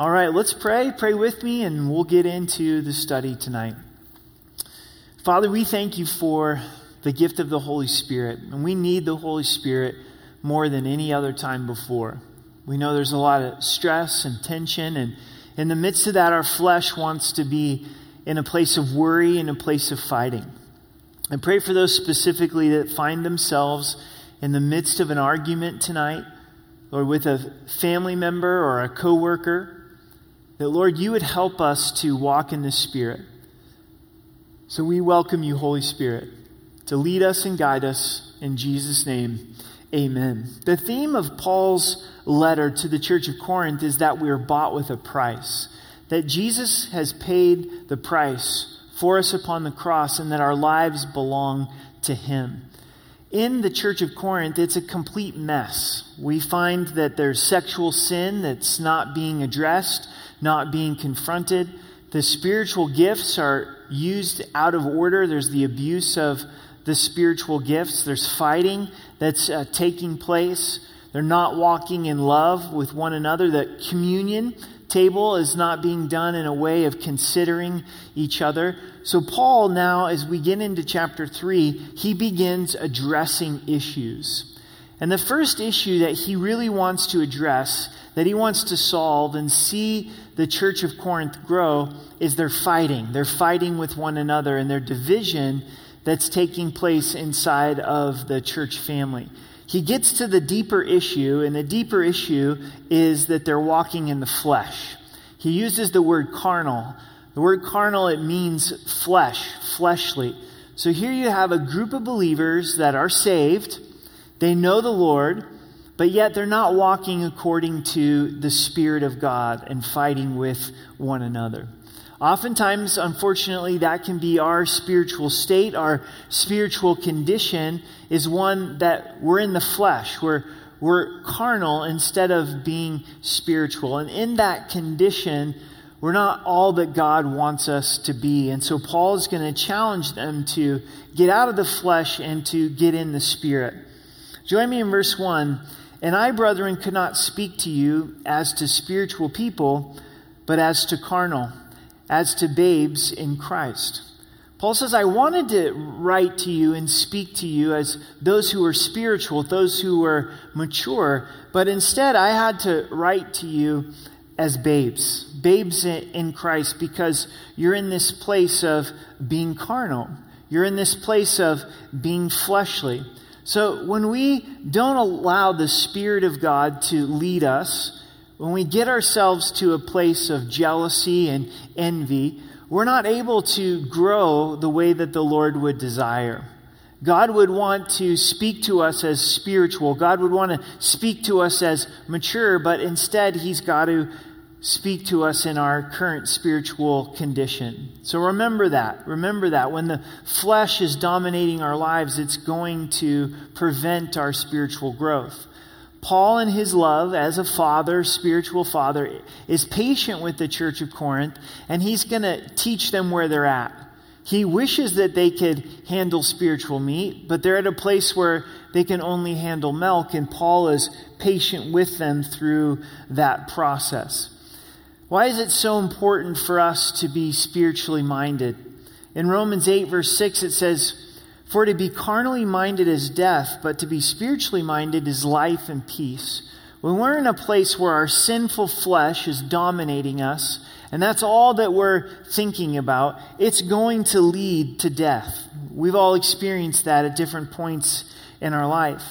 All right, let's pray. Pray with me, and we'll get into the study tonight. Father, we thank you for the gift of the Holy Spirit, and we need the Holy Spirit more than any other time before. We know there's a lot of stress and tension, and in the midst of that, our flesh wants to be in a place of worry and a place of fighting. I pray for those specifically that find themselves in the midst of an argument tonight, or with a family member or a coworker, that Lord, you would help us to walk in the Spirit. So we welcome you, Holy Spirit, to lead us and guide us in Jesus' name. Amen. The theme of Paul's letter to the church of Corinth is that we are bought with a price, that Jesus has paid the price for us upon the cross, and that our lives belong to him. In the church of Corinth, it's a complete mess. We find that there's sexual sin that's not being addressed, not being confronted. The spiritual gifts are used out of order. There's the abuse of the spiritual gifts. There's fighting that's uh, taking place. They're not walking in love with one another. The communion table is not being done in a way of considering each other. So, Paul, now, as we get into chapter 3, he begins addressing issues. And the first issue that he really wants to address, that he wants to solve and see the church of Corinth grow, is their fighting. They're fighting with one another and their division that's taking place inside of the church family. He gets to the deeper issue, and the deeper issue is that they're walking in the flesh. He uses the word carnal. The word carnal, it means flesh, fleshly. So here you have a group of believers that are saved, they know the Lord, but yet they're not walking according to the Spirit of God and fighting with one another. Oftentimes, unfortunately, that can be our spiritual state. Our spiritual condition is one that we're in the flesh. We're, we're carnal instead of being spiritual. And in that condition, we're not all that God wants us to be. And so Paul is going to challenge them to get out of the flesh and to get in the spirit. Join me in verse 1. And I, brethren, could not speak to you as to spiritual people, but as to carnal as to babes in Christ. Paul says, I wanted to write to you and speak to you as those who are spiritual, those who are mature, but instead I had to write to you as babes, babes in Christ, because you're in this place of being carnal. You're in this place of being fleshly. So when we don't allow the Spirit of God to lead us, when we get ourselves to a place of jealousy and envy, we're not able to grow the way that the Lord would desire. God would want to speak to us as spiritual. God would want to speak to us as mature, but instead, He's got to speak to us in our current spiritual condition. So remember that. Remember that. When the flesh is dominating our lives, it's going to prevent our spiritual growth. Paul, in his love as a father, spiritual father, is patient with the church of Corinth, and he's going to teach them where they're at. He wishes that they could handle spiritual meat, but they're at a place where they can only handle milk, and Paul is patient with them through that process. Why is it so important for us to be spiritually minded? In Romans 8, verse 6, it says, for to be carnally minded is death, but to be spiritually minded is life and peace. When we're in a place where our sinful flesh is dominating us, and that's all that we're thinking about, it's going to lead to death. We've all experienced that at different points in our life.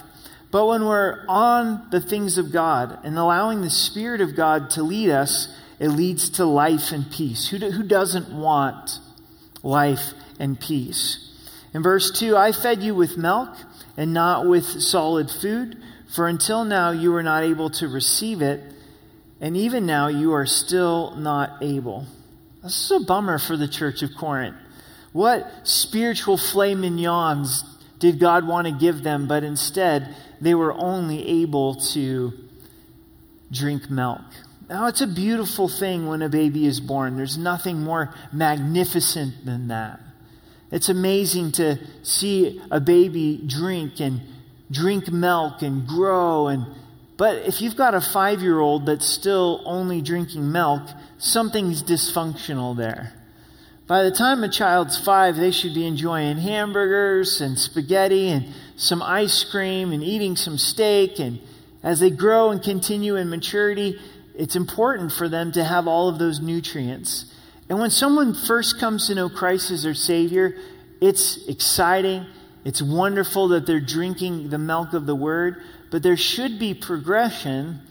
But when we're on the things of God and allowing the Spirit of God to lead us, it leads to life and peace. Who, do, who doesn't want life and peace? In verse 2, I fed you with milk and not with solid food, for until now you were not able to receive it, and even now you are still not able. This is a bummer for the church of Corinth. What spiritual mignons did God want to give them, but instead they were only able to drink milk? Now, it's a beautiful thing when a baby is born. There's nothing more magnificent than that. It's amazing to see a baby drink and drink milk and grow and But if you've got a five year old that's still only drinking milk, something's dysfunctional there. By the time a child's five, they should be enjoying hamburgers and spaghetti and some ice cream and eating some steak. And as they grow and continue in maturity, it's important for them to have all of those nutrients. And when someone first comes to know Christ as their Savior, it's exciting. It's wonderful that they're drinking the milk of the Word but there should be progression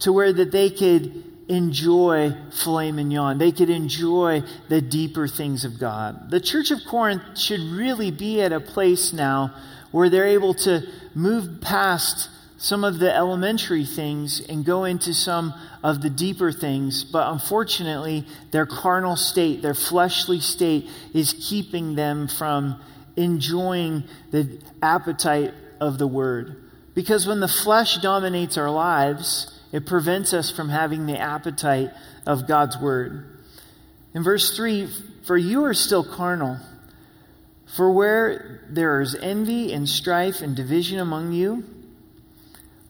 to where that they could enjoy filet mignon. They could enjoy the deeper things of God. The church of Corinth should really be at a place now where they're able to move past some of the elementary things and go into some of the deeper things. But unfortunately, their carnal state, their fleshly state, is keeping them from enjoying the appetite of the word. Because when the flesh dominates our lives, it prevents us from having the appetite of God's word. In verse 3, for you are still carnal. For where there is envy and strife and division among you,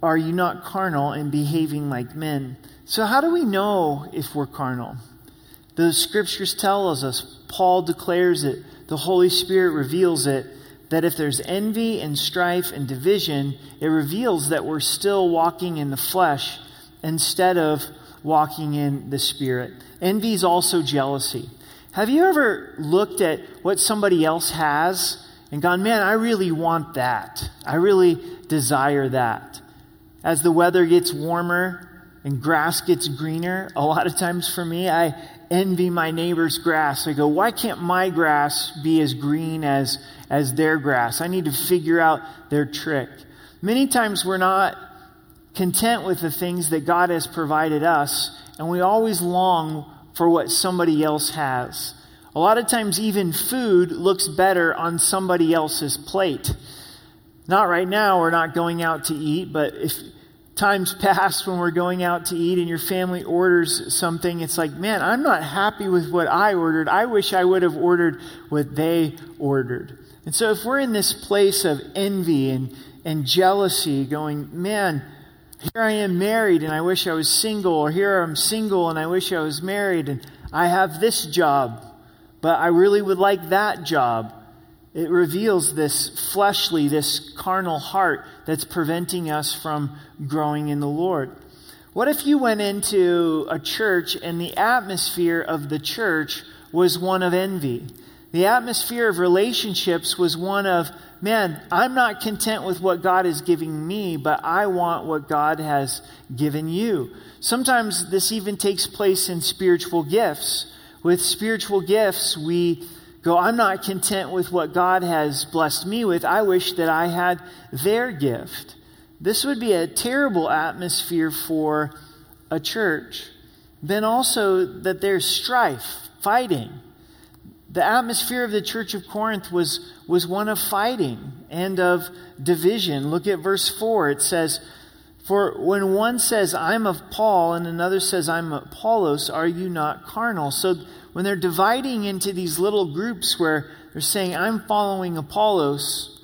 are you not carnal and behaving like men? So, how do we know if we're carnal? The scriptures tell us, Paul declares it, the Holy Spirit reveals it that if there's envy and strife and division, it reveals that we're still walking in the flesh instead of walking in the spirit. Envy is also jealousy. Have you ever looked at what somebody else has and gone, man, I really want that. I really desire that. As the weather gets warmer and grass gets greener, a lot of times for me, I envy my neighbor's grass. I go, why can't my grass be as green as as their grass. I need to figure out their trick. Many times we're not content with the things that God has provided us, and we always long for what somebody else has. A lot of times, even food looks better on somebody else's plate. Not right now, we're not going out to eat, but if times past when we're going out to eat and your family orders something, it's like, man, I'm not happy with what I ordered. I wish I would have ordered what they ordered. And so, if we're in this place of envy and, and jealousy, going, man, here I am married and I wish I was single, or here I'm single and I wish I was married, and I have this job, but I really would like that job. It reveals this fleshly, this carnal heart that's preventing us from growing in the Lord. What if you went into a church and the atmosphere of the church was one of envy? The atmosphere of relationships was one of, man, I'm not content with what God is giving me, but I want what God has given you. Sometimes this even takes place in spiritual gifts. With spiritual gifts, we go, I'm not content with what God has blessed me with. I wish that I had their gift. This would be a terrible atmosphere for a church. Then also that there's strife, fighting. The atmosphere of the church of Corinth was, was one of fighting and of division. Look at verse 4. It says, For when one says, I'm of Paul, and another says, I'm Apollos, are you not carnal? So when they're dividing into these little groups where they're saying, I'm following Apollos,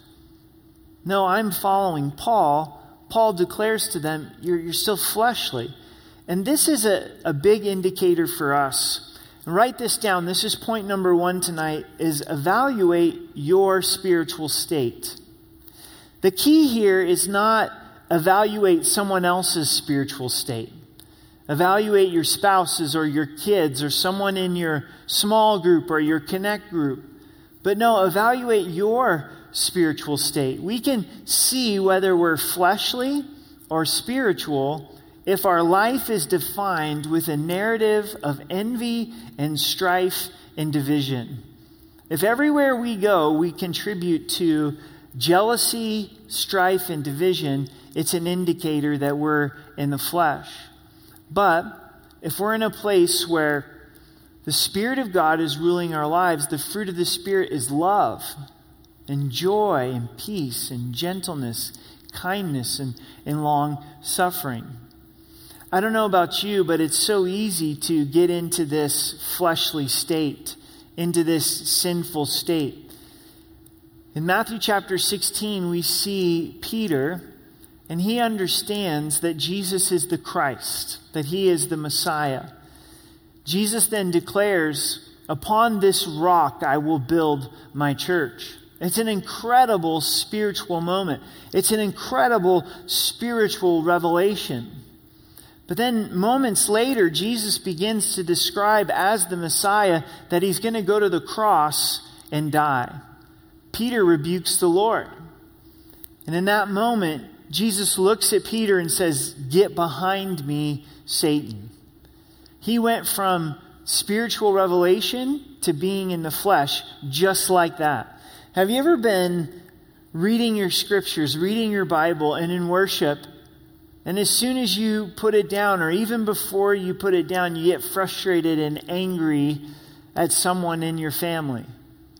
no, I'm following Paul, Paul declares to them, You're, you're still fleshly. And this is a, a big indicator for us write this down. This is point number one tonight is evaluate your spiritual state. The key here is not evaluate someone else's spiritual state. Evaluate your spouses or your kids or someone in your small group or your connect group. But no, evaluate your spiritual state. We can see whether we're fleshly or spiritual if our life is defined with a narrative of envy and strife and division. If everywhere we go we contribute to jealousy, strife, and division, it's an indicator that we're in the flesh. But if we're in a place where the Spirit of God is ruling our lives, the fruit of the Spirit is love and joy and peace and gentleness, kindness, and, and long suffering. I don't know about you, but it's so easy to get into this fleshly state, into this sinful state. In Matthew chapter 16, we see Peter, and he understands that Jesus is the Christ, that he is the Messiah. Jesus then declares, Upon this rock I will build my church. It's an incredible spiritual moment. It's an incredible spiritual revelation. But then, moments later, Jesus begins to describe as the Messiah that he's going to go to the cross and die. Peter rebukes the Lord. And in that moment, Jesus looks at Peter and says, Get behind me, Satan. He went from spiritual revelation to being in the flesh just like that. Have you ever been reading your scriptures, reading your Bible, and in worship, and as soon as you put it down, or even before you put it down, you get frustrated and angry at someone in your family?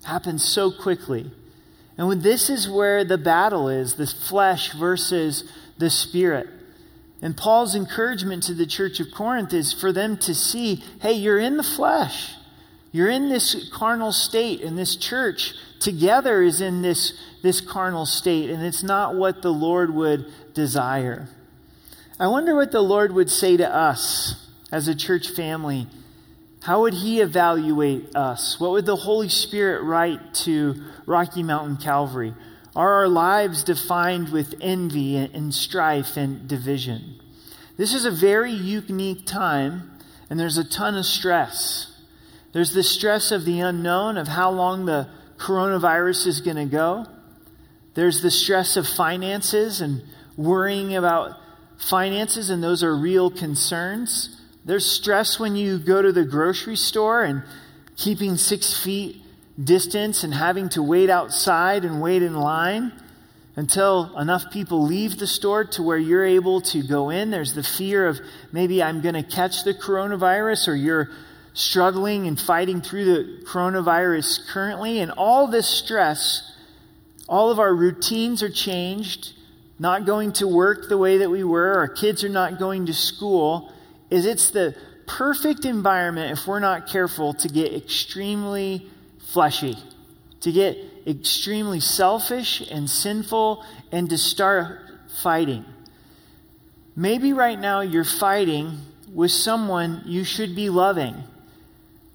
Happens so quickly. And this is where the battle is the flesh versus the spirit. And Paul's encouragement to the church of Corinth is for them to see hey, you're in the flesh. You're in this carnal state, and this church together is in this, this carnal state, and it's not what the Lord would desire. I wonder what the Lord would say to us as a church family how would He evaluate us? What would the Holy Spirit write to Rocky Mountain Calvary? Are our lives defined with envy and strife and division? This is a very unique time, and there's a ton of stress. There's the stress of the unknown, of how long the coronavirus is going to go. There's the stress of finances and worrying about finances, and those are real concerns. There's stress when you go to the grocery store and keeping six feet distance and having to wait outside and wait in line until enough people leave the store to where you're able to go in. There's the fear of maybe I'm going to catch the coronavirus or you're struggling and fighting through the coronavirus currently. And all this stress, all of our routines are changed, not going to work the way that we were, our kids are not going to school is it's the perfect environment, if we're not careful, to get extremely fleshy, to get extremely selfish and sinful, and to start fighting. Maybe right now you're fighting with someone you should be loving.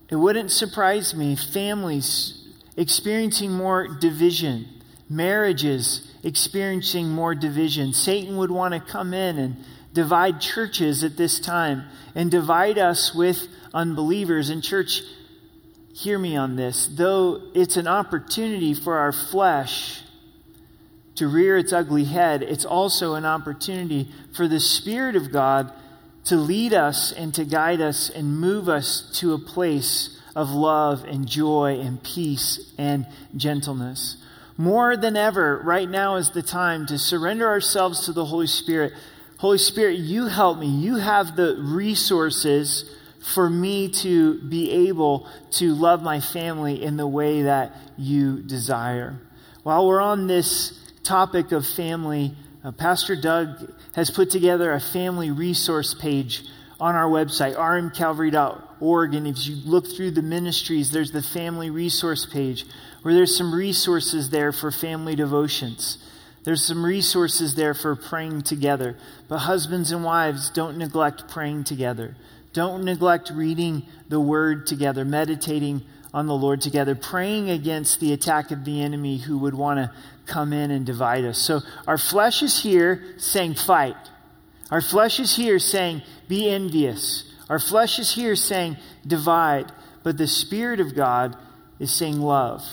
It wouldn't surprise me families experiencing more division, marriages experiencing more division. Satan would want to come in and divide churches at this time and divide us with unbelievers. And, church, hear me on this. Though it's an opportunity for our flesh to rear its ugly head, it's also an opportunity for the Spirit of God to lead us and to guide us and move us to a place of love and joy and peace and gentleness. More than ever, right now is the time to surrender ourselves to the Holy Spirit Holy Spirit, you help me. You have the resources for me to be able to love my family in the way that you desire. While we're on this topic of family, uh, Pastor Doug has put together a family resource page on our website, rmcalvary.org. And if you look through the ministries, there's the family resource page where there's some resources there for family devotions. There's some resources there for praying together. But husbands and wives, don't neglect praying together. Don't neglect reading the word together, meditating on the Lord together, praying against the attack of the enemy who would want to come in and divide us. So our flesh is here saying, fight. Our flesh is here saying, be envious. Our flesh is here saying, divide. But the Spirit of God is saying, love.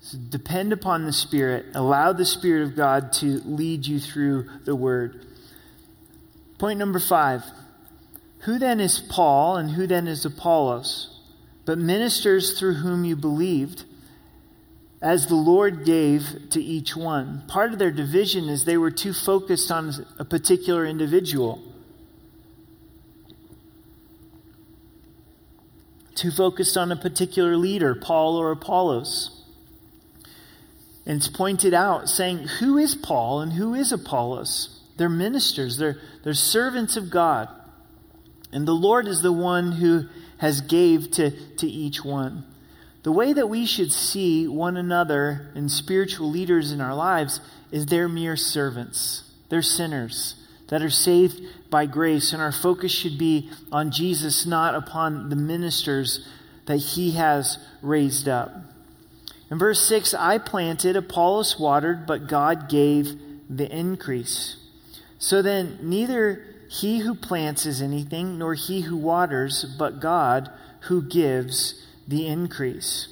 So depend upon the Spirit. Allow the Spirit of God to lead you through the Word. Point number five Who then is Paul and who then is Apollos? But ministers through whom you believed, as the Lord gave to each one. Part of their division is they were too focused on a particular individual. Too focused on a particular leader, Paul or Apollos. And it's pointed out saying, who is Paul and who is Apollos? They're ministers, they're, they're servants of God. And the Lord is the one who has gave to, to each one. The way that we should see one another and spiritual leaders in our lives is they're mere servants. They're sinners that are saved by grace, and our focus should be on Jesus, not upon the ministers that he has raised up. In verse 6, I planted, Apollos watered, but God gave the increase. So then, neither he who plants is anything, nor he who waters, but God who gives the increase.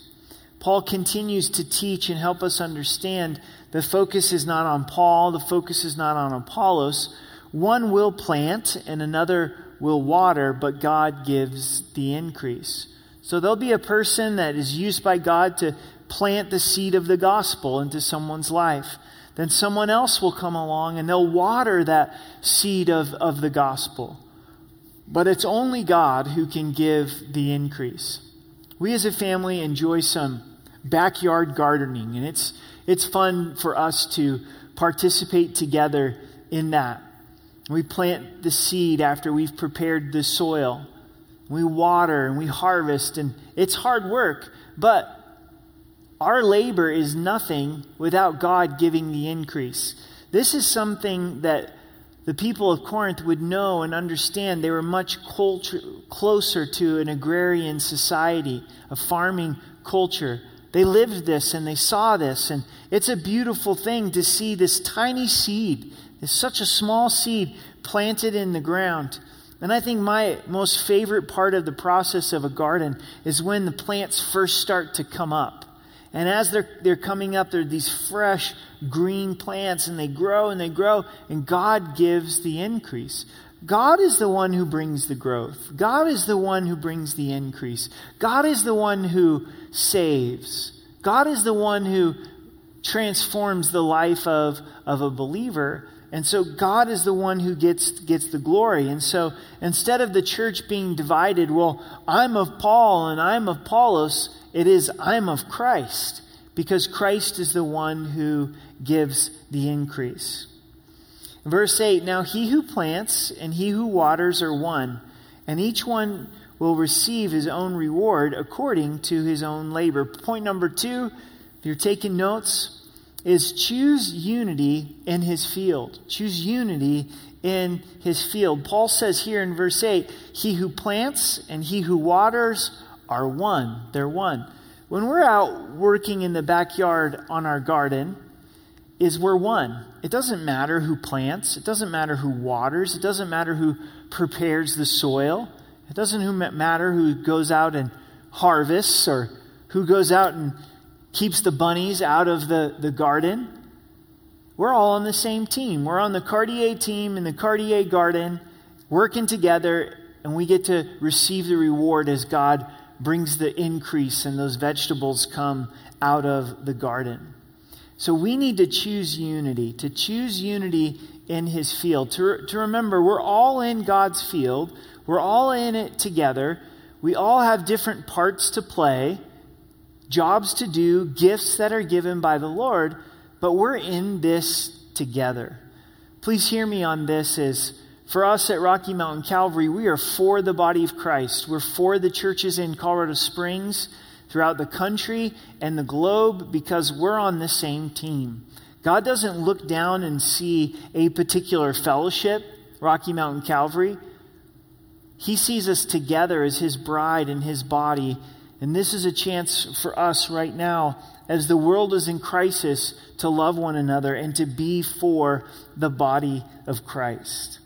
Paul continues to teach and help us understand the focus is not on Paul, the focus is not on Apollos. One will plant and another will water, but God gives the increase. So there'll be a person that is used by God to plant the seed of the gospel into someone's life. Then someone else will come along and they'll water that seed of, of the gospel. But it's only God who can give the increase. We as a family enjoy some backyard gardening, and it's, it's fun for us to participate together in that. We plant the seed after we've prepared the soil. We water and we harvest, and it's hard work, but our labor is nothing without God giving the increase. This is something that the people of Corinth would know and understand. They were much culture, closer to an agrarian society, a farming culture. They lived this and they saw this, and it's a beautiful thing to see this tiny seed, it's such a small seed planted in the ground. And I think my most favorite part of the process of a garden is when the plants first start to come up. And as they're, they're coming up, they're these fresh green plants, and they grow and they grow, and God gives the increase. God is the one who brings the growth. God is the one who brings the increase. God is the one who saves. God is the one who transforms the life of, of a believer. And so God is the one who gets, gets the glory. And so instead of the church being divided, well, I'm of Paul and I'm of Apollos, it is I'm of Christ because Christ is the one who gives the increase. Verse 8 Now he who plants and he who waters are one, and each one will receive his own reward according to his own labor. Point number two, if you're taking notes, is choose unity in his field. Choose unity in his field. Paul says here in verse 8, He who plants and he who waters are one. They're one. When we're out working in the backyard on our garden, is we're one. It doesn't matter who plants, it doesn't matter who waters, it doesn't matter who prepares the soil, it doesn't matter who goes out and harvests or who goes out and keeps the bunnies out of the, the garden. We're all on the same team. We're on the Cartier team in the Cartier garden, working together, and we get to receive the reward as God brings the increase and those vegetables come out of the garden. So we need to choose unity, to choose unity in his field, to, to remember we're all in God's field, we're all in it together, we all have different parts to play jobs to do, gifts that are given by the Lord, but we're in this together. Please hear me on this is for us at Rocky Mountain Calvary, we are for the body of Christ. We're for the churches in Colorado Springs, throughout the country and the globe because we're on the same team. God doesn't look down and see a particular fellowship, Rocky Mountain Calvary. He sees us together as his bride and his body and this is a chance for us right now, as the world is in crisis, to love one another and to be for the body of Christ.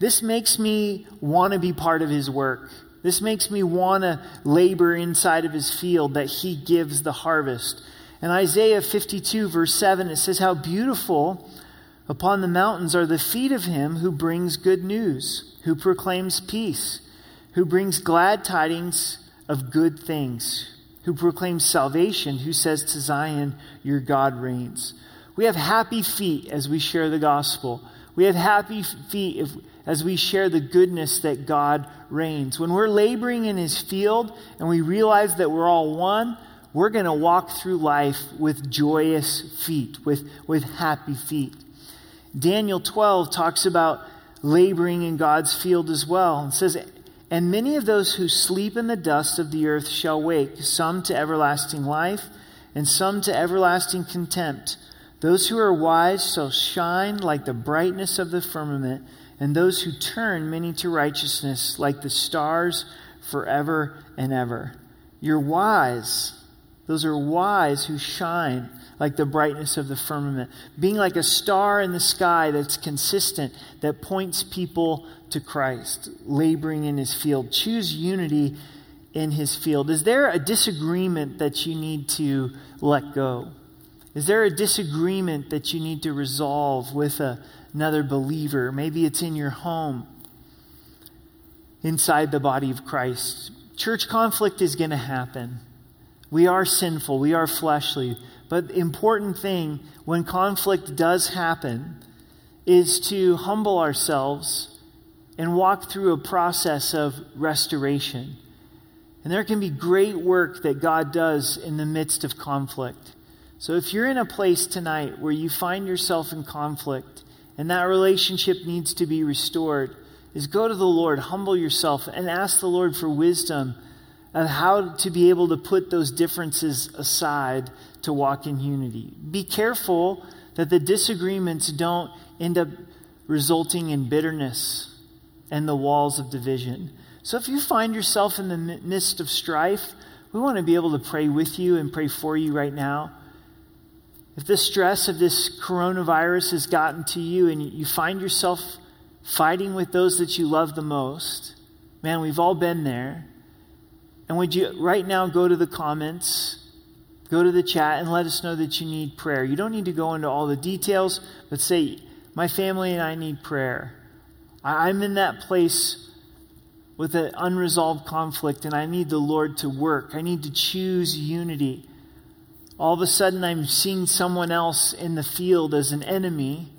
This makes me want to be part of his work. This makes me want to labor inside of his field that he gives the harvest. In Isaiah 52, verse 7, it says, How beautiful upon the mountains are the feet of him who brings good news, who proclaims peace, who brings glad tidings of good things, who proclaims salvation, who says to Zion, Your God reigns. We have happy feet as we share the gospel. We have happy feet if, as we share the goodness that God reigns. When we're laboring in his field and we realize that we're all one, we're going to walk through life with joyous feet, with, with happy feet. Daniel 12 talks about laboring in God's field as well. and says, and many of those who sleep in the dust of the earth shall wake, some to everlasting life, and some to everlasting contempt. Those who are wise shall shine like the brightness of the firmament, and those who turn many to righteousness like the stars forever and ever. You're wise. Those are wise who shine like the brightness of the firmament, being like a star in the sky that's consistent, that points people to Christ, laboring in his field. Choose unity in his field. Is there a disagreement that you need to let go? Is there a disagreement that you need to resolve with a, another believer? Maybe it's in your home, inside the body of Christ. Church conflict is going to happen. We are sinful, we are fleshly. But the important thing when conflict does happen is to humble ourselves and walk through a process of restoration. And there can be great work that God does in the midst of conflict. So if you're in a place tonight where you find yourself in conflict and that relationship needs to be restored, is go to the Lord, humble yourself, and ask the Lord for wisdom of how to be able to put those differences aside to walk in unity. Be careful that the disagreements don't end up resulting in bitterness and the walls of division. So if you find yourself in the midst of strife, we want to be able to pray with you and pray for you right now. If the stress of this coronavirus has gotten to you and you find yourself fighting with those that you love the most, man, we've all been there. And would you right now go to the comments, go to the chat, and let us know that you need prayer? You don't need to go into all the details, but say, My family and I need prayer. I'm in that place with an unresolved conflict, and I need the Lord to work. I need to choose unity. All of a sudden, I'm seeing someone else in the field as an enemy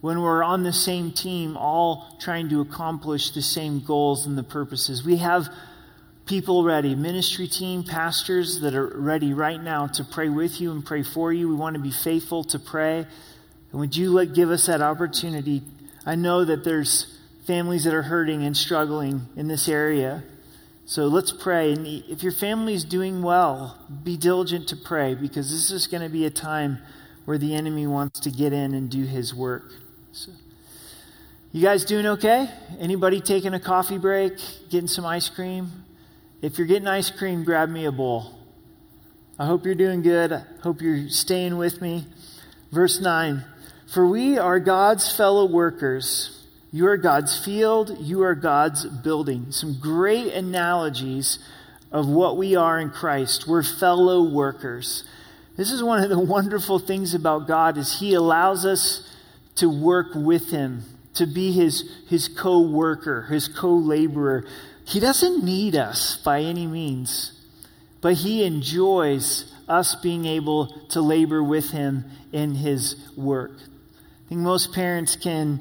when we're on the same team, all trying to accomplish the same goals and the purposes. We have people ready, ministry team, pastors that are ready right now to pray with you and pray for you. We want to be faithful to pray. And would you let, give us that opportunity? I know that there's families that are hurting and struggling in this area. So let's pray. And if your family is doing well, be diligent to pray because this is going to be a time where the enemy wants to get in and do his work. So, you guys doing okay? Anybody taking a coffee break, getting some ice cream? If you're getting ice cream, grab me a bowl. I hope you're doing good. I hope you're staying with me. Verse 9 For we are God's fellow workers. You are God's field, you are God's building. Some great analogies of what we are in Christ. We're fellow workers. This is one of the wonderful things about God is he allows us to work with him, to be his, his co-worker, his co-laborer. He doesn't need us by any means, but he enjoys us being able to labor with him in his work. I think most parents can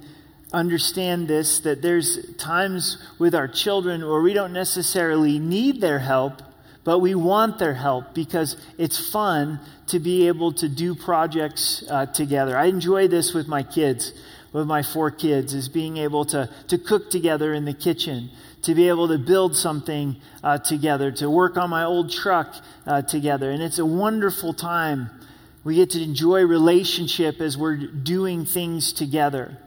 understand this that there's times with our children where we don't necessarily need their help, but we want their help because it's fun to be able to do projects uh, together. I enjoy this with my kids, with my four kids, is being able to, to cook together in the kitchen, to be able to build something uh, together, to work on my old truck uh, together. And it's a wonderful time. We get to enjoy relationship as we're doing things together.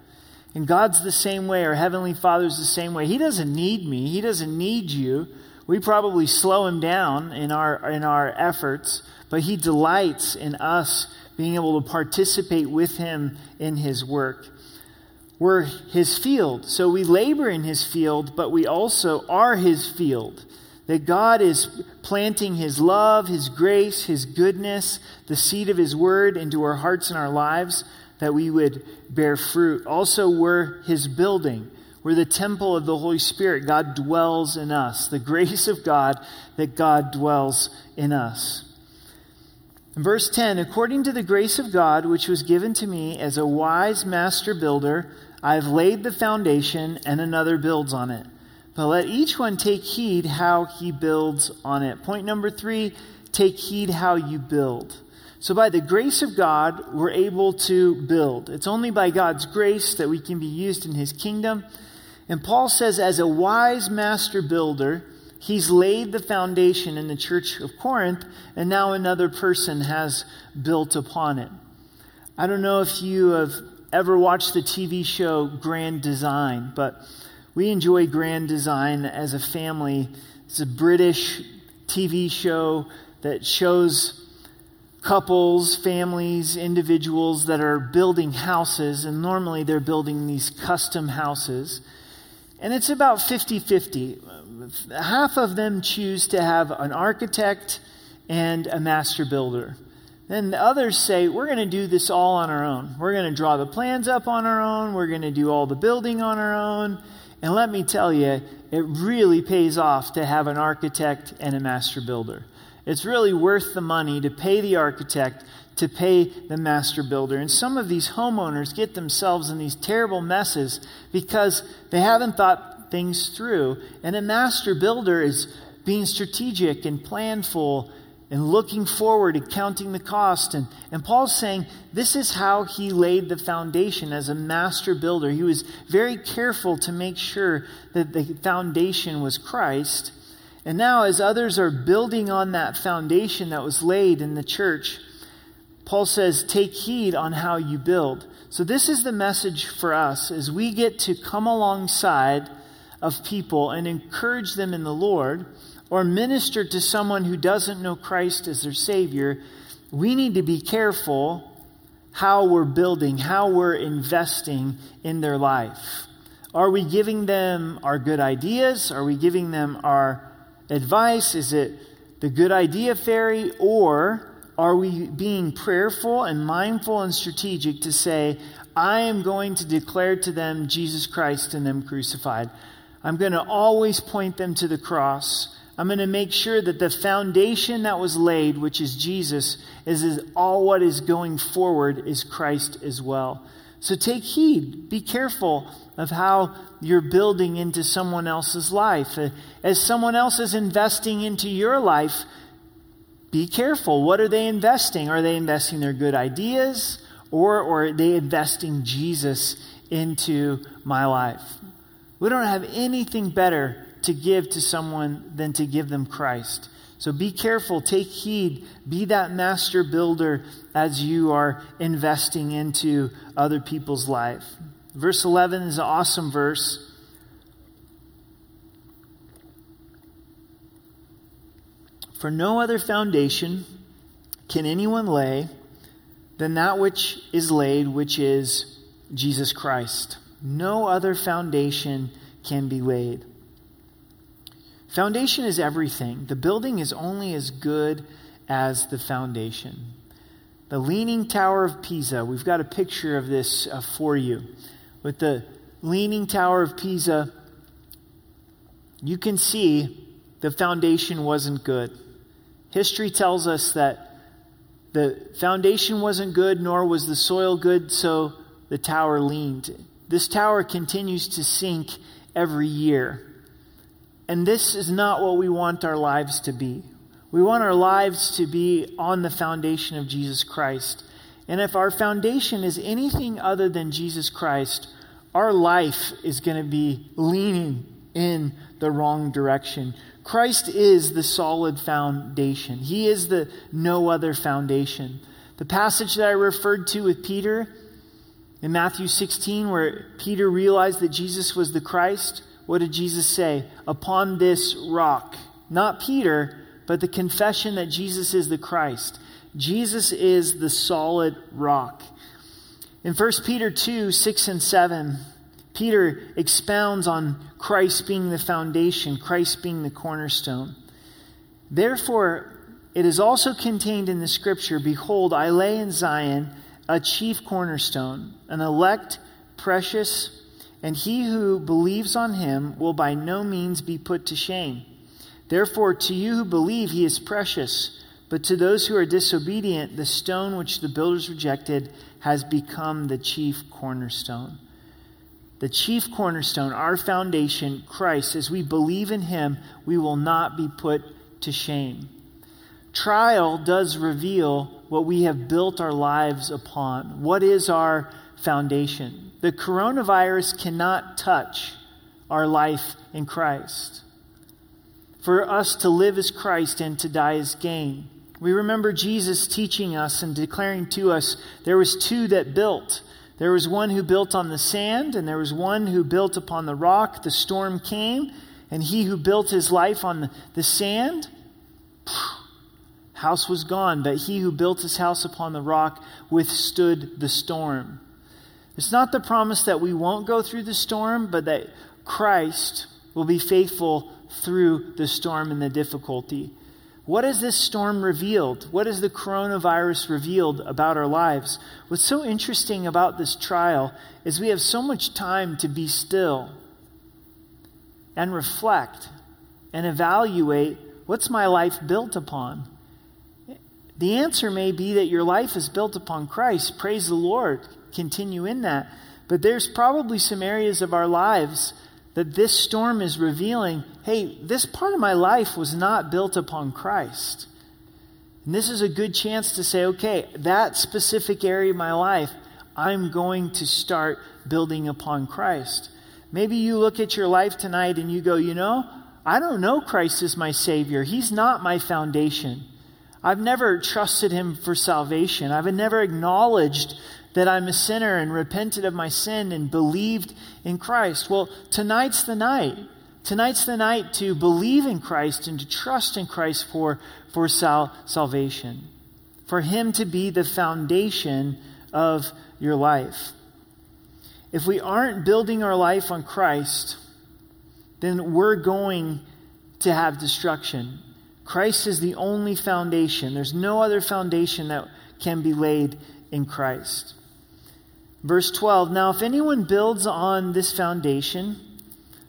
And God's the same way, our Heavenly Father's the same way. He doesn't need me, He doesn't need you. We probably slow Him down in our, in our efforts, but He delights in us being able to participate with Him in His work. We're His field, so we labor in His field, but we also are His field. That God is planting His love, His grace, His goodness, the seed of His word into our hearts and our lives that we would bear fruit. Also, we're his building. We're the temple of the Holy Spirit. God dwells in us. The grace of God that God dwells in us. Verse 10, according to the grace of God which was given to me as a wise master builder, I have laid the foundation and another builds on it. But let each one take heed how he builds on it. Point number three take heed how you build. So, by the grace of God, we're able to build. It's only by God's grace that we can be used in His kingdom. And Paul says, as a wise master builder, he's laid the foundation in the church of Corinth, and now another person has built upon it. I don't know if you have ever watched the TV show Grand Design, but we enjoy Grand Design as a family. It's a British TV show that shows couples, families, individuals that are building houses, and normally they're building these custom houses. And it's about 50 50. Half of them choose to have an architect and a master builder. Then the others say, We're going to do this all on our own. We're going to draw the plans up on our own. We're going to do all the building on our own. And let me tell you, it really pays off to have an architect and a master builder. It's really worth the money to pay the architect, to pay the master builder. And some of these homeowners get themselves in these terrible messes because they haven't thought things through. And a master builder is being strategic and planful and looking forward and counting the cost. And, and Paul's saying this is how he laid the foundation as a master builder. He was very careful to make sure that the foundation was Christ. And now, as others are building on that foundation that was laid in the church, Paul says, take heed on how you build. So this is the message for us as we get to come alongside of people and encourage them in the Lord or minister to someone who doesn't know Christ as their Savior, we need to be careful how we're building, how we're investing in their life. Are we giving them our good ideas? Are we giving them our advice? Is it the good idea fairy? Or are we being prayerful and mindful and strategic to say, I am going to declare to them Jesus Christ and them crucified? I'm going to always point them to the cross. I'm going to make sure that the foundation that was laid, which is Jesus, is, is all what is going forward is Christ as well. So take heed. Be careful of how you're building into someone else's life. Uh, as someone else is investing into your life, be careful. What are they investing? Are they investing their good ideas or, or are they investing Jesus into my life? We don't have anything better to give to someone than to give them Christ. So be careful, take heed, be that master builder as you are investing into other people's life. Verse 11 is an awesome verse. For no other foundation can anyone lay than that which is laid, which is Jesus Christ. No other foundation can be laid. Foundation is everything. The building is only as good as the foundation. The Leaning Tower of Pisa, we've got a picture of this uh, for you. With the Leaning Tower of Pisa, you can see the foundation wasn't good. History tells us that the foundation wasn't good, nor was the soil good, so the tower leaned. This tower continues to sink every year. And this is not what we want our lives to be. We want our lives to be on the foundation of Jesus Christ. And if our foundation is anything other than Jesus Christ, our life is going to be leaning in the wrong direction. Christ is the solid foundation, He is the no other foundation. The passage that I referred to with Peter in Matthew 16, where Peter realized that Jesus was the Christ, what did Jesus say? Upon this rock. Not Peter, but the confession that Jesus is the Christ. Jesus is the solid rock. In 1 Peter 2 6 and 7, Peter expounds on Christ being the foundation, Christ being the cornerstone. Therefore, it is also contained in the scripture Behold, I lay in Zion a chief cornerstone, an elect, precious, and he who believes on him will by no means be put to shame. Therefore, to you who believe, he is precious. But to those who are disobedient, the stone which the builders rejected has become the chief cornerstone. The chief cornerstone, our foundation, Christ, as we believe in him, we will not be put to shame. Trial does reveal what we have built our lives upon. What is our foundation? the coronavirus cannot touch our life in Christ. For us to live as Christ and to die as gain. We remember Jesus teaching us and declaring to us there was two that built. There was one who built on the sand, and there was one who built upon the rock. The storm came, and he who built his life on the, the sand, house was gone. But he who built his house upon the rock withstood the storm. It's not the promise that we won't go through the storm, but that Christ will be faithful through the storm and the difficulty. What has this storm revealed? What has the coronavirus revealed about our lives? What's so interesting about this trial is we have so much time to be still and reflect and evaluate what's my life built upon? The answer may be that your life is built upon Christ. Praise the Lord. Continue in that. But there's probably some areas of our lives that this storm is revealing hey, this part of my life was not built upon Christ. And this is a good chance to say, okay, that specific area of my life, I'm going to start building upon Christ. Maybe you look at your life tonight and you go, you know, I don't know Christ as my Savior. He's not my foundation. I've never trusted Him for salvation. I've never acknowledged that I'm a sinner and repented of my sin and believed in Christ. Well, tonight's the night. Tonight's the night to believe in Christ and to trust in Christ for, for sal- salvation, for Him to be the foundation of your life. If we aren't building our life on Christ, then we're going to have destruction. Christ is the only foundation. There's no other foundation that can be laid in Christ. Verse 12 Now, if anyone builds on this foundation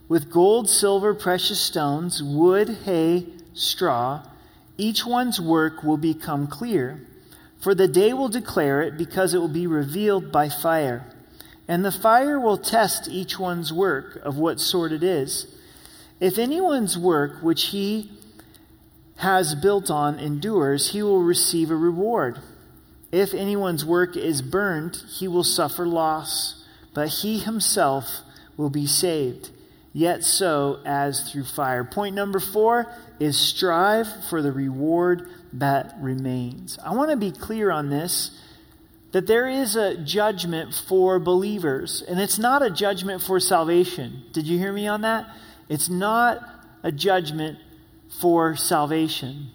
with gold, silver, precious stones, wood, hay, straw, each one's work will become clear. For the day will declare it, because it will be revealed by fire. And the fire will test each one's work of what sort it is. If anyone's work which he has built on endures, he will receive a reward. If anyone's work is burned, he will suffer loss, but he himself will be saved, yet so as through fire. Point number four is strive for the reward that remains. I want to be clear on this that there is a judgment for believers, and it's not a judgment for salvation. Did you hear me on that? It's not a judgment for salvation.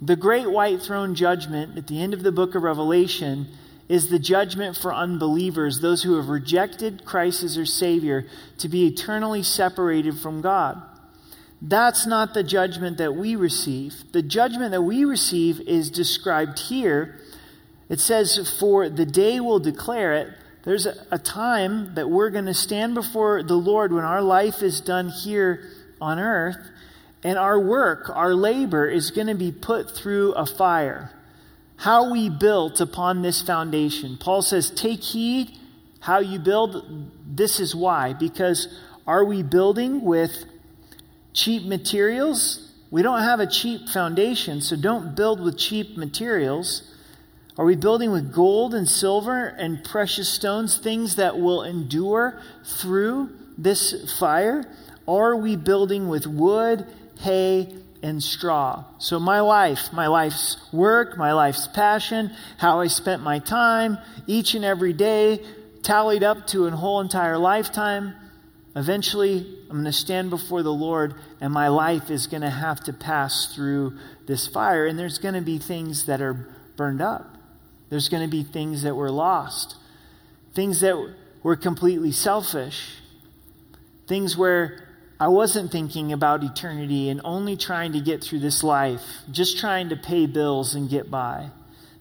The great white throne judgment at the end of the book of Revelation is the judgment for unbelievers, those who have rejected Christ as their Savior, to be eternally separated from God. That's not the judgment that we receive. The judgment that we receive is described here. It says, For the day will declare it. There's a, time that we're going to stand before the Lord when our life is done here on earth and our work, our labor, is going to be put through a fire. How we built upon this foundation. Paul says, Take heed how you build. This is why. Because are we building with cheap materials? We don't have a cheap foundation, so don't build with cheap materials. Are we building with gold and silver and precious stones, things that will endure through this fire? Are we building with wood hay, and straw. So, my life, my life's work, my life's passion, how I spent my time each and every day, tallied up to a whole entire lifetime. Eventually, I'm going to stand before the Lord, and my life is going to have to pass through this fire. And there's going to be things that are burned up, there's going to be things that were lost, things that were completely selfish, things where I wasn't thinking about eternity and only trying to get through this life, just trying to pay bills and get by.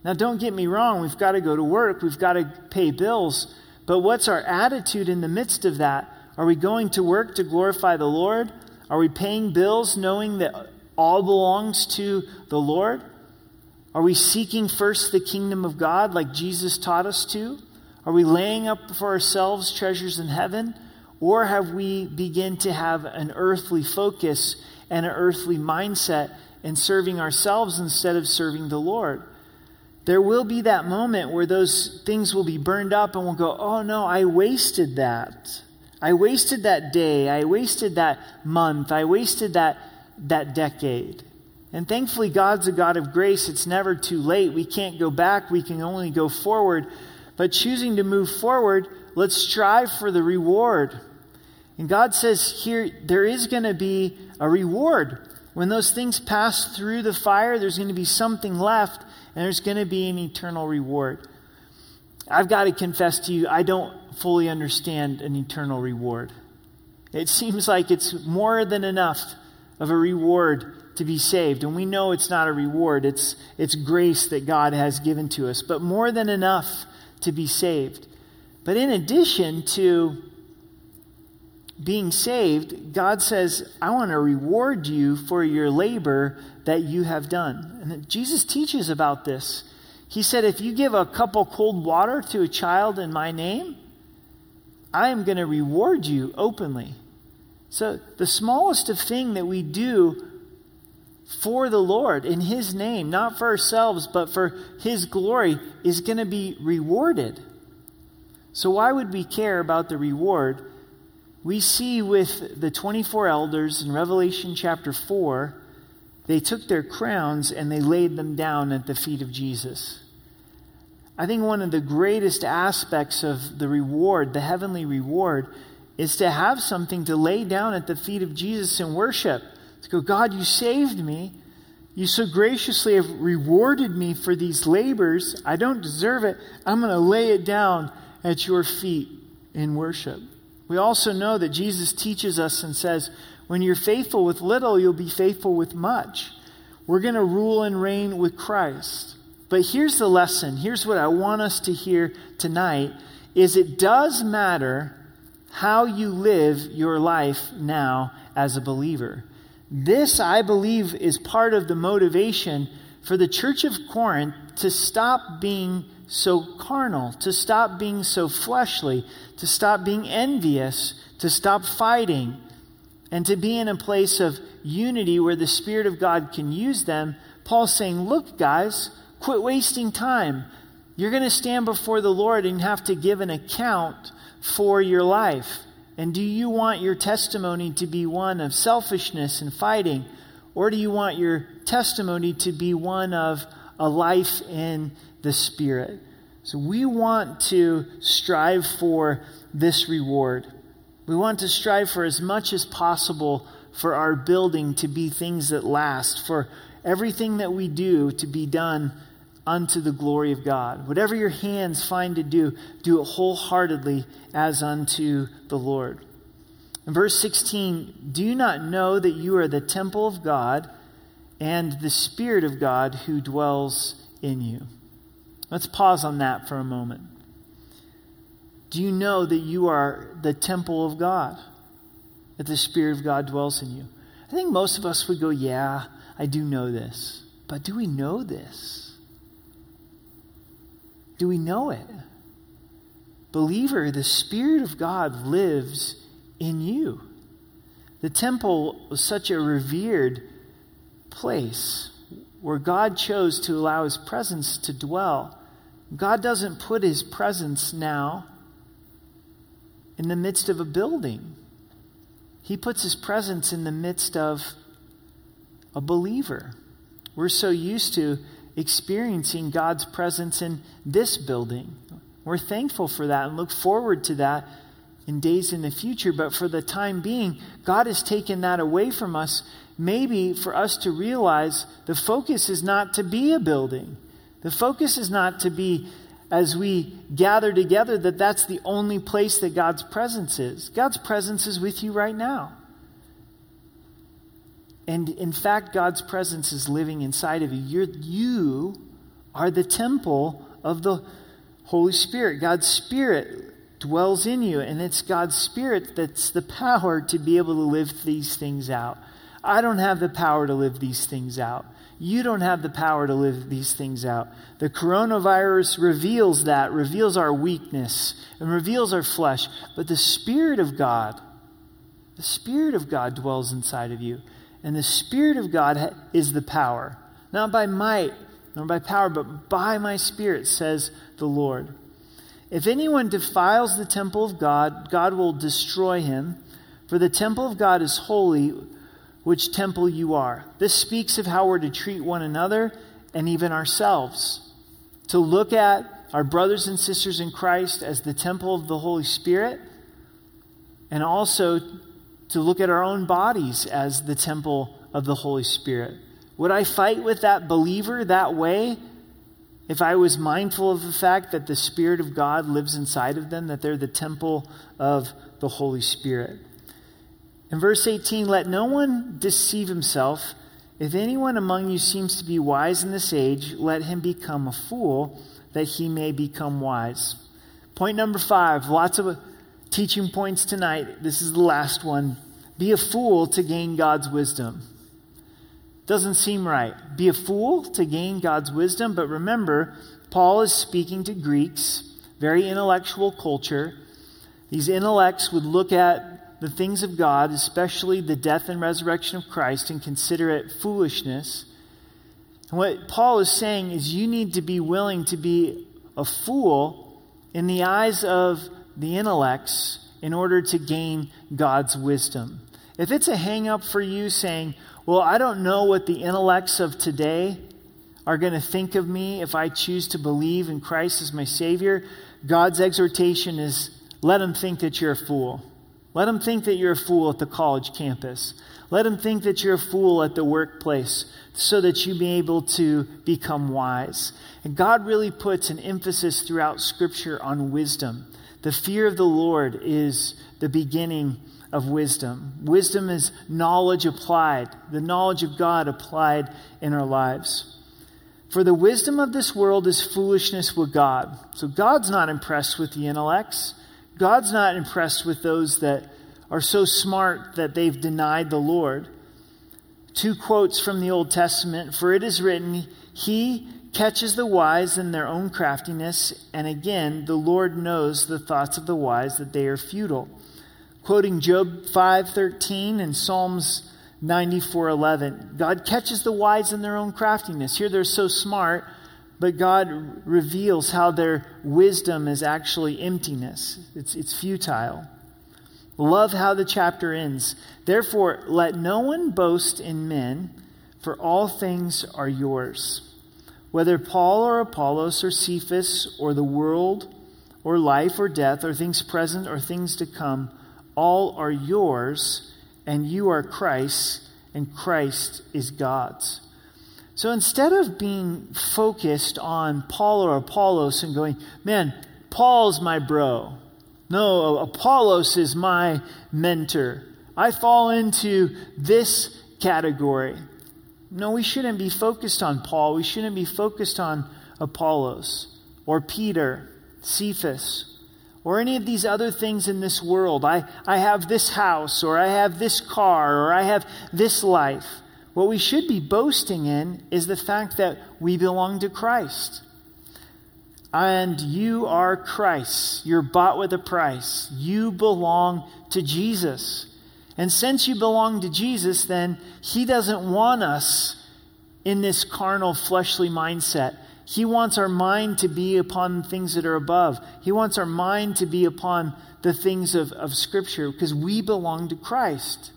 Now, don't get me wrong, we've got to go to work, we've got to pay bills, but what's our attitude in the midst of that? Are we going to work to glorify the Lord? Are we paying bills knowing that all belongs to the Lord? Are we seeking first the kingdom of God like Jesus taught us to? Are we laying up for ourselves treasures in heaven? Or have we begin to have an earthly focus and an earthly mindset in serving ourselves instead of serving the Lord? There will be that moment where those things will be burned up and we'll go, oh no, I wasted that. I wasted that day. I wasted that month. I wasted that, that decade. And thankfully, God's a God of grace. It's never too late. We can't go back, we can only go forward. But choosing to move forward, let's strive for the reward. And God says here, there is going to be a reward. When those things pass through the fire, there's going to be something left, and there's going to be an eternal reward. I've got to confess to you, I don't fully understand an eternal reward. It seems like it's more than enough of a reward to be saved. And we know it's not a reward, it's, it's grace that God has given to us, but more than enough to be saved. But in addition to being saved, God says, I want to reward you for your labor that you have done. And Jesus teaches about this. He said, If you give a cup of cold water to a child in my name, I am going to reward you openly. So, the smallest of thing that we do for the Lord in His name, not for ourselves, but for His glory, is going to be rewarded. So, why would we care about the reward? We see with the 24 elders in Revelation chapter 4, they took their crowns and they laid them down at the feet of Jesus. I think one of the greatest aspects of the reward, the heavenly reward, is to have something to lay down at the feet of Jesus in worship. To go, God, you saved me. You so graciously have rewarded me for these labors. I don't deserve it. I'm going to lay it down at your feet in worship. We also know that Jesus teaches us and says, when you're faithful with little, you'll be faithful with much. We're going to rule and reign with Christ. But here's the lesson. Here's what I want us to hear tonight is it does matter how you live your life now as a believer. This, I believe, is part of the motivation for the church of Corinth to stop being so carnal, to stop being so fleshly, to stop being envious, to stop fighting, and to be in a place of unity where the Spirit of God can use them. Paul's saying, Look, guys, Quit wasting time. You're going to stand before the Lord and have to give an account for your life. And do you want your testimony to be one of selfishness and fighting? Or do you want your testimony to be one of a life in the Spirit? So we want to strive for this reward. We want to strive for as much as possible for our building to be things that last, for everything that we do to be done unto the glory of God. Whatever your hands find to do, do it wholeheartedly as unto the Lord. In verse 16, do you not know that you are the temple of God and the Spirit of God who dwells in you? Let's pause on that for a moment. Do you know that you are the temple of God? That the Spirit of God dwells in you? I think most of us would go, Yeah, I do know this. But do we know this? Do we know it? Believer, the Spirit of God lives in you. The temple was such a revered place where God chose to allow His presence to dwell. God doesn't put His presence now in the midst of a building, He puts His presence in the midst of a believer. We're so used to experiencing God's presence in this building. We're thankful for that and look forward to that in days in the future. But for the time being, God has taken that away from us, maybe for us to realize the focus is not to be a building. The focus is not to be, as we gather together, that that's the only place that God's presence is. God's presence is with you right now. And in fact, God's presence is living inside of you. You're, you are the temple of the Holy Spirit. God's Spirit dwells in you, and it's God's Spirit that's the power to be able to live these things out. I don't have the power to live these things out. You don't have the power to live these things out. The coronavirus reveals that, reveals our weakness, and reveals our flesh. But the Spirit of God, the Spirit of God dwells inside of you. And the Spirit of God is the power, not by might nor by power, but by my Spirit, says the Lord. If anyone defiles the temple of God, God will destroy him. For the temple of God is holy, which temple you are. This speaks of how we're to treat one another and even ourselves. To look at our brothers and sisters in Christ as the temple of the Holy Spirit, and also to look at our own bodies as the temple of the Holy Spirit. Would I fight with that believer that way if I was mindful of the fact that the Spirit of God lives inside of them, that they're the temple of the Holy Spirit? In verse 18, let no one deceive himself. If anyone among you seems to be wise in this age, let him become a fool, that he may become wise. Point number five, lots of teaching points tonight. This is the last one. Be a fool to gain God's wisdom. Doesn't seem right. Be a fool to gain God's wisdom, but remember, Paul is speaking to Greeks, very intellectual culture. These intellects would look at the things of God, especially the death and resurrection of Christ, and consider it foolishness. And what Paul is saying is you need to be willing to be a fool in the eyes of the intellects in order to gain God's wisdom. If it's a hang up for you saying, well, I don't know what the intellects of today are going to think of me if I choose to believe in Christ as my Savior, God's exhortation is let them think that you're a fool. Let them think that you're a fool at the college campus. Let them think that you're a fool at the workplace so that you be able to become wise. And God really puts an emphasis throughout Scripture on wisdom. The fear of the Lord is the beginning of wisdom. Wisdom is knowledge applied, the knowledge of God applied in our lives. For the wisdom of this world is foolishness with God. So God's not impressed with the intellects. God's not impressed with those that are so smart that they've denied the Lord. Two quotes from the Old Testament For it is written, He catches the wise in their own craftiness, and again, the Lord knows the thoughts of the wise that they are futile. Quoting Job 5:13 and Psalms 94:11. God catches the wise in their own craftiness. Here they're so smart, but God reveals how their wisdom is actually emptiness, it's, it's futile. Love how the chapter ends. Therefore, let no one boast in men, for all things are yours. Whether Paul or Apollos or Cephas or the world or life or death or things present or things to come, all are yours, and you are Christ's, and Christ is God's. So instead of being focused on Paul or Apollos and going, man, Paul's my bro. No, Apollos is my mentor. I fall into this category. No, we shouldn't be focused on Paul. We shouldn't be focused on Apollos or Peter, Cephas, or any of these other things in this world. I, I have this house, or I have this car, or I have this life. What we should be boasting in is the fact that we belong to Christ. And you are Christ. You're bought with a price. You belong to Jesus. And since you belong to Jesus, then He doesn't want us in this carnal, fleshly mindset. He wants our mind to be upon things that are above. He wants our mind to be upon the things of, of Scripture because we belong to Christ.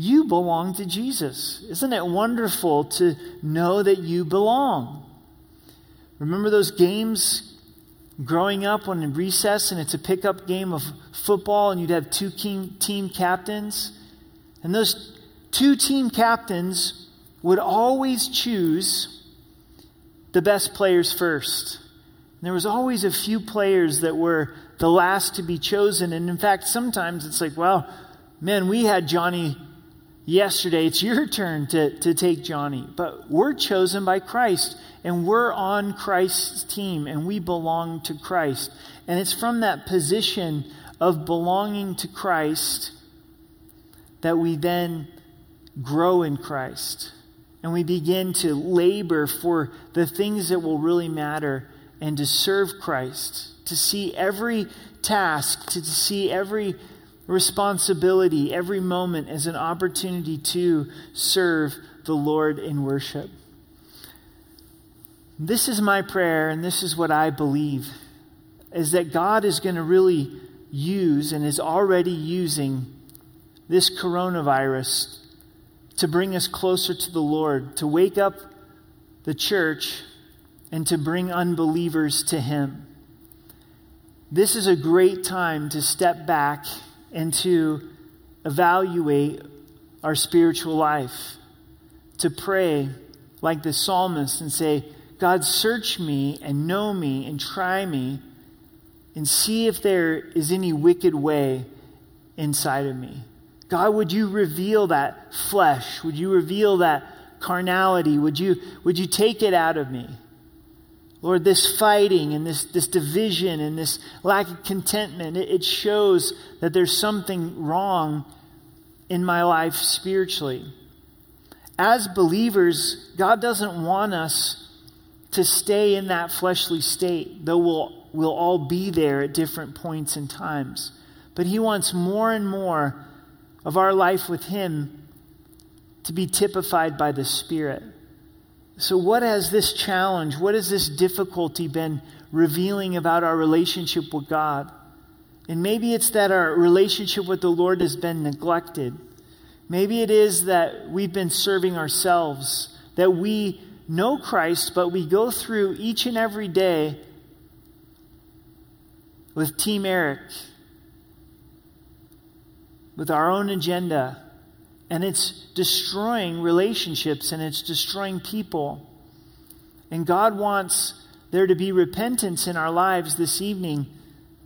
You belong to Jesus. Isn't it wonderful to know that you belong? Remember those games growing up when in recess and it's a pickup game of football and you'd have two team captains? And those two team captains would always choose the best players first. And there was always a few players that were the last to be chosen. And in fact, sometimes it's like, well, man, we had Johnny yesterday. It's your turn to, to take Johnny. But we're chosen by Christ, and we're on Christ's team, and we belong to Christ. And it's from that position of belonging to Christ that we then grow in Christ. And we begin to labor for the things that will really matter and to serve Christ, to see every task, to see every responsibility every moment as an opportunity to serve the Lord in worship. This is my prayer, and this is what I believe is that God is going to really use and is already using this coronavirus to bring us closer to the Lord, to wake up the church, and to bring unbelievers to Him. This is a great time to step back and to evaluate our spiritual life, to pray like the psalmist and say, God, search me and know me and try me and see if there is any wicked way inside of me. God, would you reveal that flesh? Would you reveal that carnality? Would you, would you take it out of me? Lord, this fighting and this, this division and this lack of contentment, it, it shows that there's something wrong in my life spiritually. As believers, God doesn't want us to stay in that fleshly state, though we'll, we'll all be there at different points and times. But He wants more and more of our life with Him to be typified by the Spirit. So, what has this challenge, what has this difficulty been revealing about our relationship with God? And maybe it's that our relationship with the Lord has been neglected. Maybe it is that we've been serving ourselves, that we know Christ, but we go through each and every day with Team Eric, with our own agenda, and it's destroying relationships and it's destroying people. And God wants there to be repentance in our lives this evening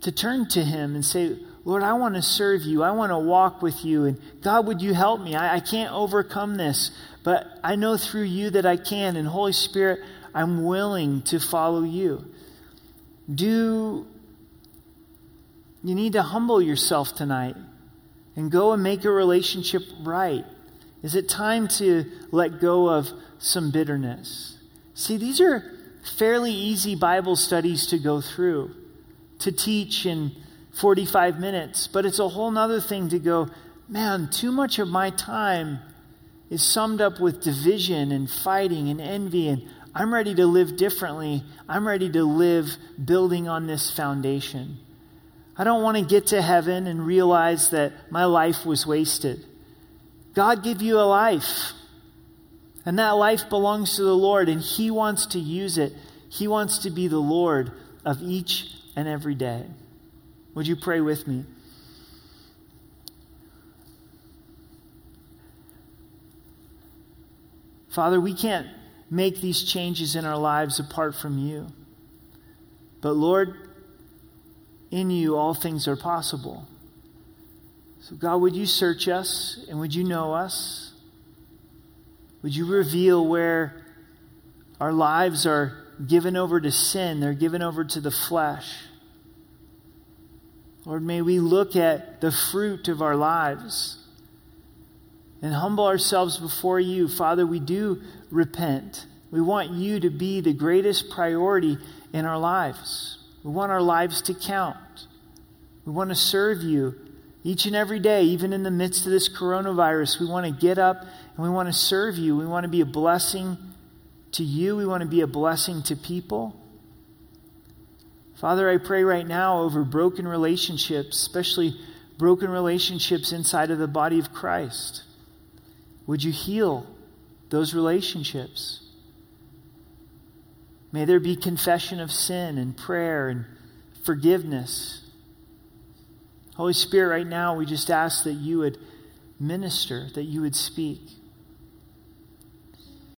to turn to Him and say, Lord, I want to serve you. I want to walk with you. And God, would you help me? I, I can't overcome this. But I know through you that I can. And Holy Spirit, I'm willing to follow you. Do you need to humble yourself tonight and go and make a relationship right? Is it time to let go of some bitterness? See, these are fairly easy Bible studies to go through, to teach in 45 minutes, but it's a whole nother thing to go, man, too much of my time is summed up with division and fighting and envy, and I'm ready to live differently. I'm ready to live building on this foundation. I don't want to get to heaven and realize that my life was wasted. God gave you a life, and that life belongs to the Lord, and He wants to use it. He wants to be the Lord of each and every day. Would you pray with me? Father, we can't make these changes in our lives apart from you. But Lord, in you all things are possible. So, God, would you search us and would you know us? Would you reveal where our lives are given over to sin, they're given over to the flesh? Lord, may we look at the fruit of our lives and humble ourselves before you. Father, we do repent. We want you to be the greatest priority in our lives. We want our lives to count. We want to serve you each and every day, even in the midst of this coronavirus. We want to get up and we want to serve you. We want to be a blessing to you. We want to be a blessing to people. Father, I pray right now over broken relationships, especially broken relationships inside of the body of Christ. Would you heal those relationships? May there be confession of sin and prayer and forgiveness. Holy Spirit, right now, we just ask that you would minister, that you would speak.